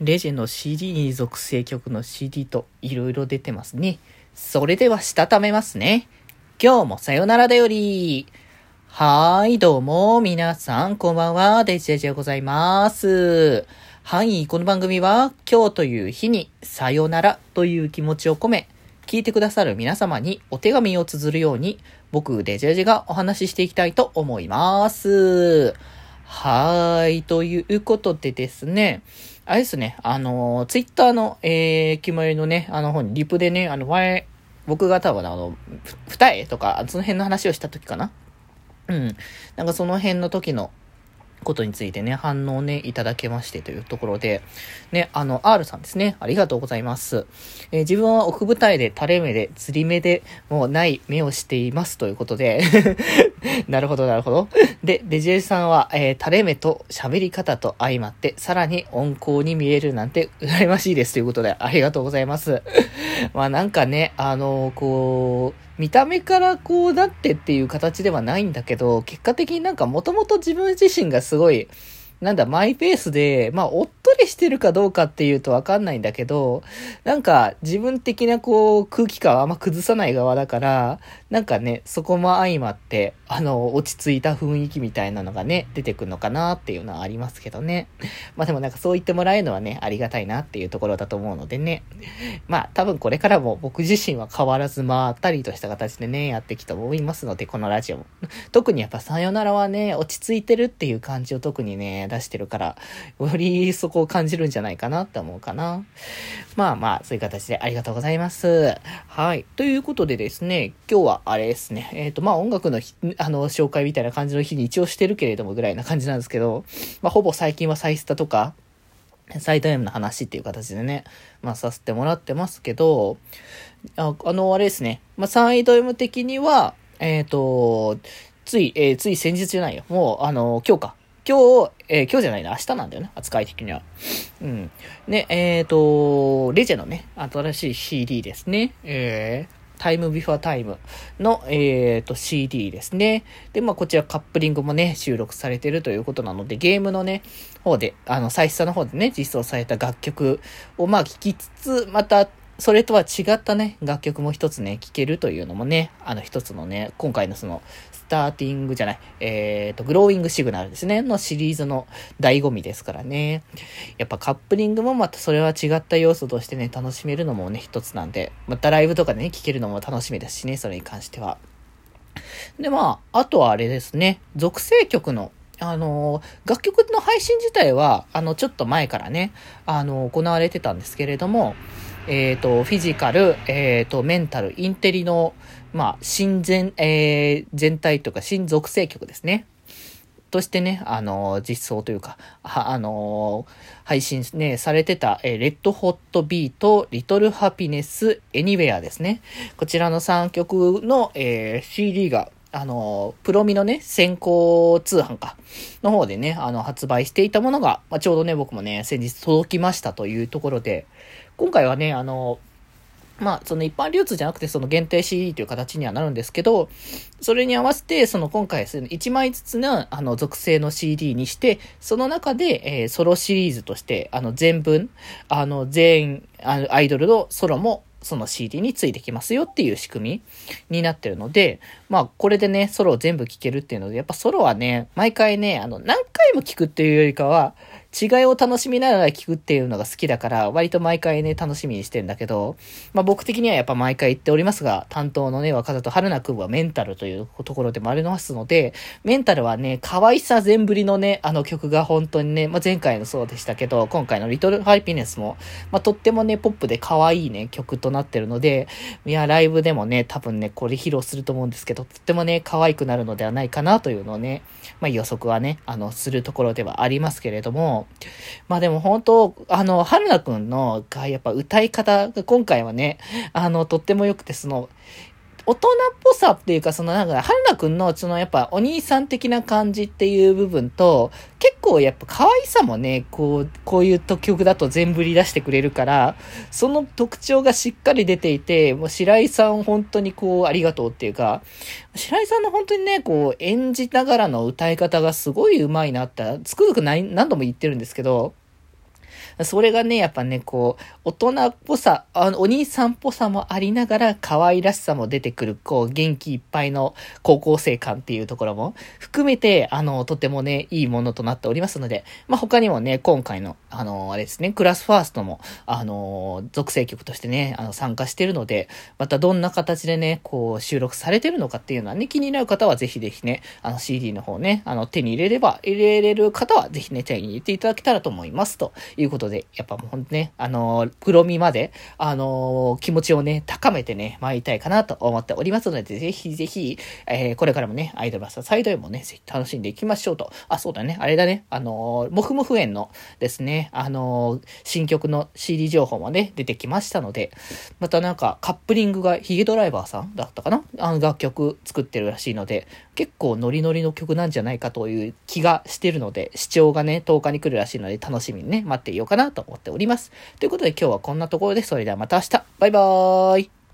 レジェの CD に属性曲の CD といろいろ出てますね。それではしたためますね。今日もさよならだより。はい、どうも、皆さん、こんばんは、デジデジでございます。はい、この番組は、今日という日に、さよならという気持ちを込め、聞いてくださる皆様にお手紙を綴るように、僕、デジェジがお話ししていきたいと思います。はい、ということでですね、あれですね、あの、ツイッターの、えー、決まりのね、あの方にリプでね、あの、前、僕が多分あの、二重とか、その辺の話をした時かなうん。なんかその辺の時の、ことについてね、反応ね、いただけましてというところで、ね、あの、R さんですね。ありがとうございます。えー、自分は奥舞台で垂れ目で、釣り目でもうない目をしていますということで なるほど、なるほど。で、デジェイさんは、えー、垂れ目と喋り方と相まって、さらに温厚に見えるなんて羨ましいですということで、ありがとうございます。まあなんかね、あのー、こう、見た目からこうなってっていう形ではないんだけど、結果的になんかもともと自分自身がすごい、なんだ、マイペースで、まあ、おっとりしてるかどうかっていうとわかんないんだけど、なんか、自分的なこう、空気感はあんま崩さない側だから、なんかね、そこも相まって、あの、落ち着いた雰囲気みたいなのがね、出てくるのかなっていうのはありますけどね。まあでもなんかそう言ってもらえるのはね、ありがたいなっていうところだと思うのでね。まあ、多分これからも僕自身は変わらず、ま、ったりとした形でね、やっていきたと思いますので、このラジオも。特にやっぱさよならはね、落ち着いてるっていう感じを特にね、出してるから、よりそこを感じるんじゃないかなって思うかな。まあまあ、そういう形でありがとうございます。はい。ということでですね、今日はあれですね、えっ、ー、と、まあ音楽のあの、紹介みたいな感じの日に一応してるけれどもぐらいな感じなんですけど、まあほぼ最近はサイスタとか、サイド M の話っていう形でね、まあさせてもらってますけど、ああの、あれですね、まあサイド M 的には、えっ、ー、と、つい、えー、つい先日じゃないよ。もう、あの、今日か。今日、えー、今日じゃないな、明日なんだよね、扱い的には。うん。ね、えっ、ー、と、レジェのね、新しい CD ですね。えー、タイムビフォータイムの、え、ー、と、CD ですね。で、まあ、こちらカップリングもね、収録されてるということなので、ゲームのね、方で、あの、再生の方でね、実装された楽曲を、まあ、聴きつつ、また、それとは違ったね、楽曲も一つね、聴けるというのもね、あの一つのね、今回のその、ターティングじゃない、えっ、ー、と、グローイングシグナルですね、のシリーズの醍醐味ですからね。やっぱカップリングもまたそれは違った要素としてね、楽しめるのもね、一つなんで、またライブとかでね、聴けるのも楽しみですしね、それに関しては。で、まあ、あとはあれですね、属性曲のあの、楽曲の配信自体は、あの、ちょっと前からね、あの、行われてたんですけれども、えっ、ー、と、フィジカル、えっ、ー、と、メンタル、インテリの、まあ、新全、えー、全体というか、新属性曲ですね。としてね、あの、実装というか、は、あの、配信ね、されてた、えー、レッドホットビート、リトルハピネス、エニウェアですね。こちらの3曲の、えー、CD が、あの、プロミのね、先行通販か、の方でね、あの、発売していたものが、まあ、ちょうどね、僕もね、先日届きましたというところで、今回はね、あの、まあ、その一般流通じゃなくて、その限定 CD という形にはなるんですけど、それに合わせて、その今回、1枚ずつの、あの、属性の CD にして、その中で、えー、ソロシリーズとして、あの、全文、あの、全、あの、アイドルのソロも、その CD についてきますよっていう仕組みになってるので、まあ、これでね、ソロを全部聴けるっていうので、やっぱソロはね、毎回ね、あの、何回も聴くっていうよりかは、違いを楽しみながら聞くっていうのが好きだから、割と毎回ね、楽しみにしてんだけど、まあ僕的にはやっぱ毎回言っておりますが、担当のね、若田と春菜くんはメンタルというところでもありますので、メンタルはね、可愛さ全振りのね、あの曲が本当にね、まあ前回のそうでしたけど、今回のリトルハイピネスも、まあとってもね、ポップで可愛いね、曲となってるので、いや、ライブでもね、多分ね、これ披露すると思うんですけど、とってもね、可愛くなるのではないかなというのをね、まあ予測はね、あの、するところではありますけれども、まあでも本当、あの、春菜くんの、が、やっぱ歌い方が今回はね、あの、とっても良くて、その、大人っぽさっていうか、そのなんか、春菜くんの、そのやっぱお兄さん的な感じっていう部分と、結構やっぱ可愛さもね、こう、こういう曲だと全振り出してくれるから、その特徴がしっかり出ていて、もう白井さん本当にこう、ありがとうっていうか、白井さんの本当にね、こう、演じながらの歌い方がすごい上手いなって、つくづく何度も言ってるんですけど、それがね、やっぱね、こう、大人っぽさ、あの、お兄さんっぽさもありながら、可愛らしさも出てくる、こう、元気いっぱいの高校生感っていうところも含めて、あの、とてもね、いいものとなっておりますので、まあ、他にもね、今回の、あの、あれですね、クラスファーストも、あの、属性曲としてね、あの、参加してるので、またどんな形でね、こう、収録されてるのかっていうのはね、気になる方はぜひぜひね、あの、CD の方ね、あの、手に入れれば、入れれる方はぜひね、手に入れていただけたらと思います。ということで、やっぱもうほんとね、あの、黒みまで、あの、気持ちをね、高めてね、参りたいかなと思っておりますので、ぜひぜひ、えー、これからもね、アイドルマスターサイドへもね、ぜひ楽しんでいきましょうと。あ、そうだね、あれだね、あの、もふもふ園のですね、あの、新曲の CD 情報もね、出てきましたので、またなんかカップリングがヒゲドライバーさんだったかな？あの楽曲作ってるらしいので、結構ノリノリの曲なんじゃないかという気がしてるので、視聴がね、10日に来るらしいので楽しみにね、待っていようかななと思っております。ということで今日はこんなところで、それではまた明日バイバーイ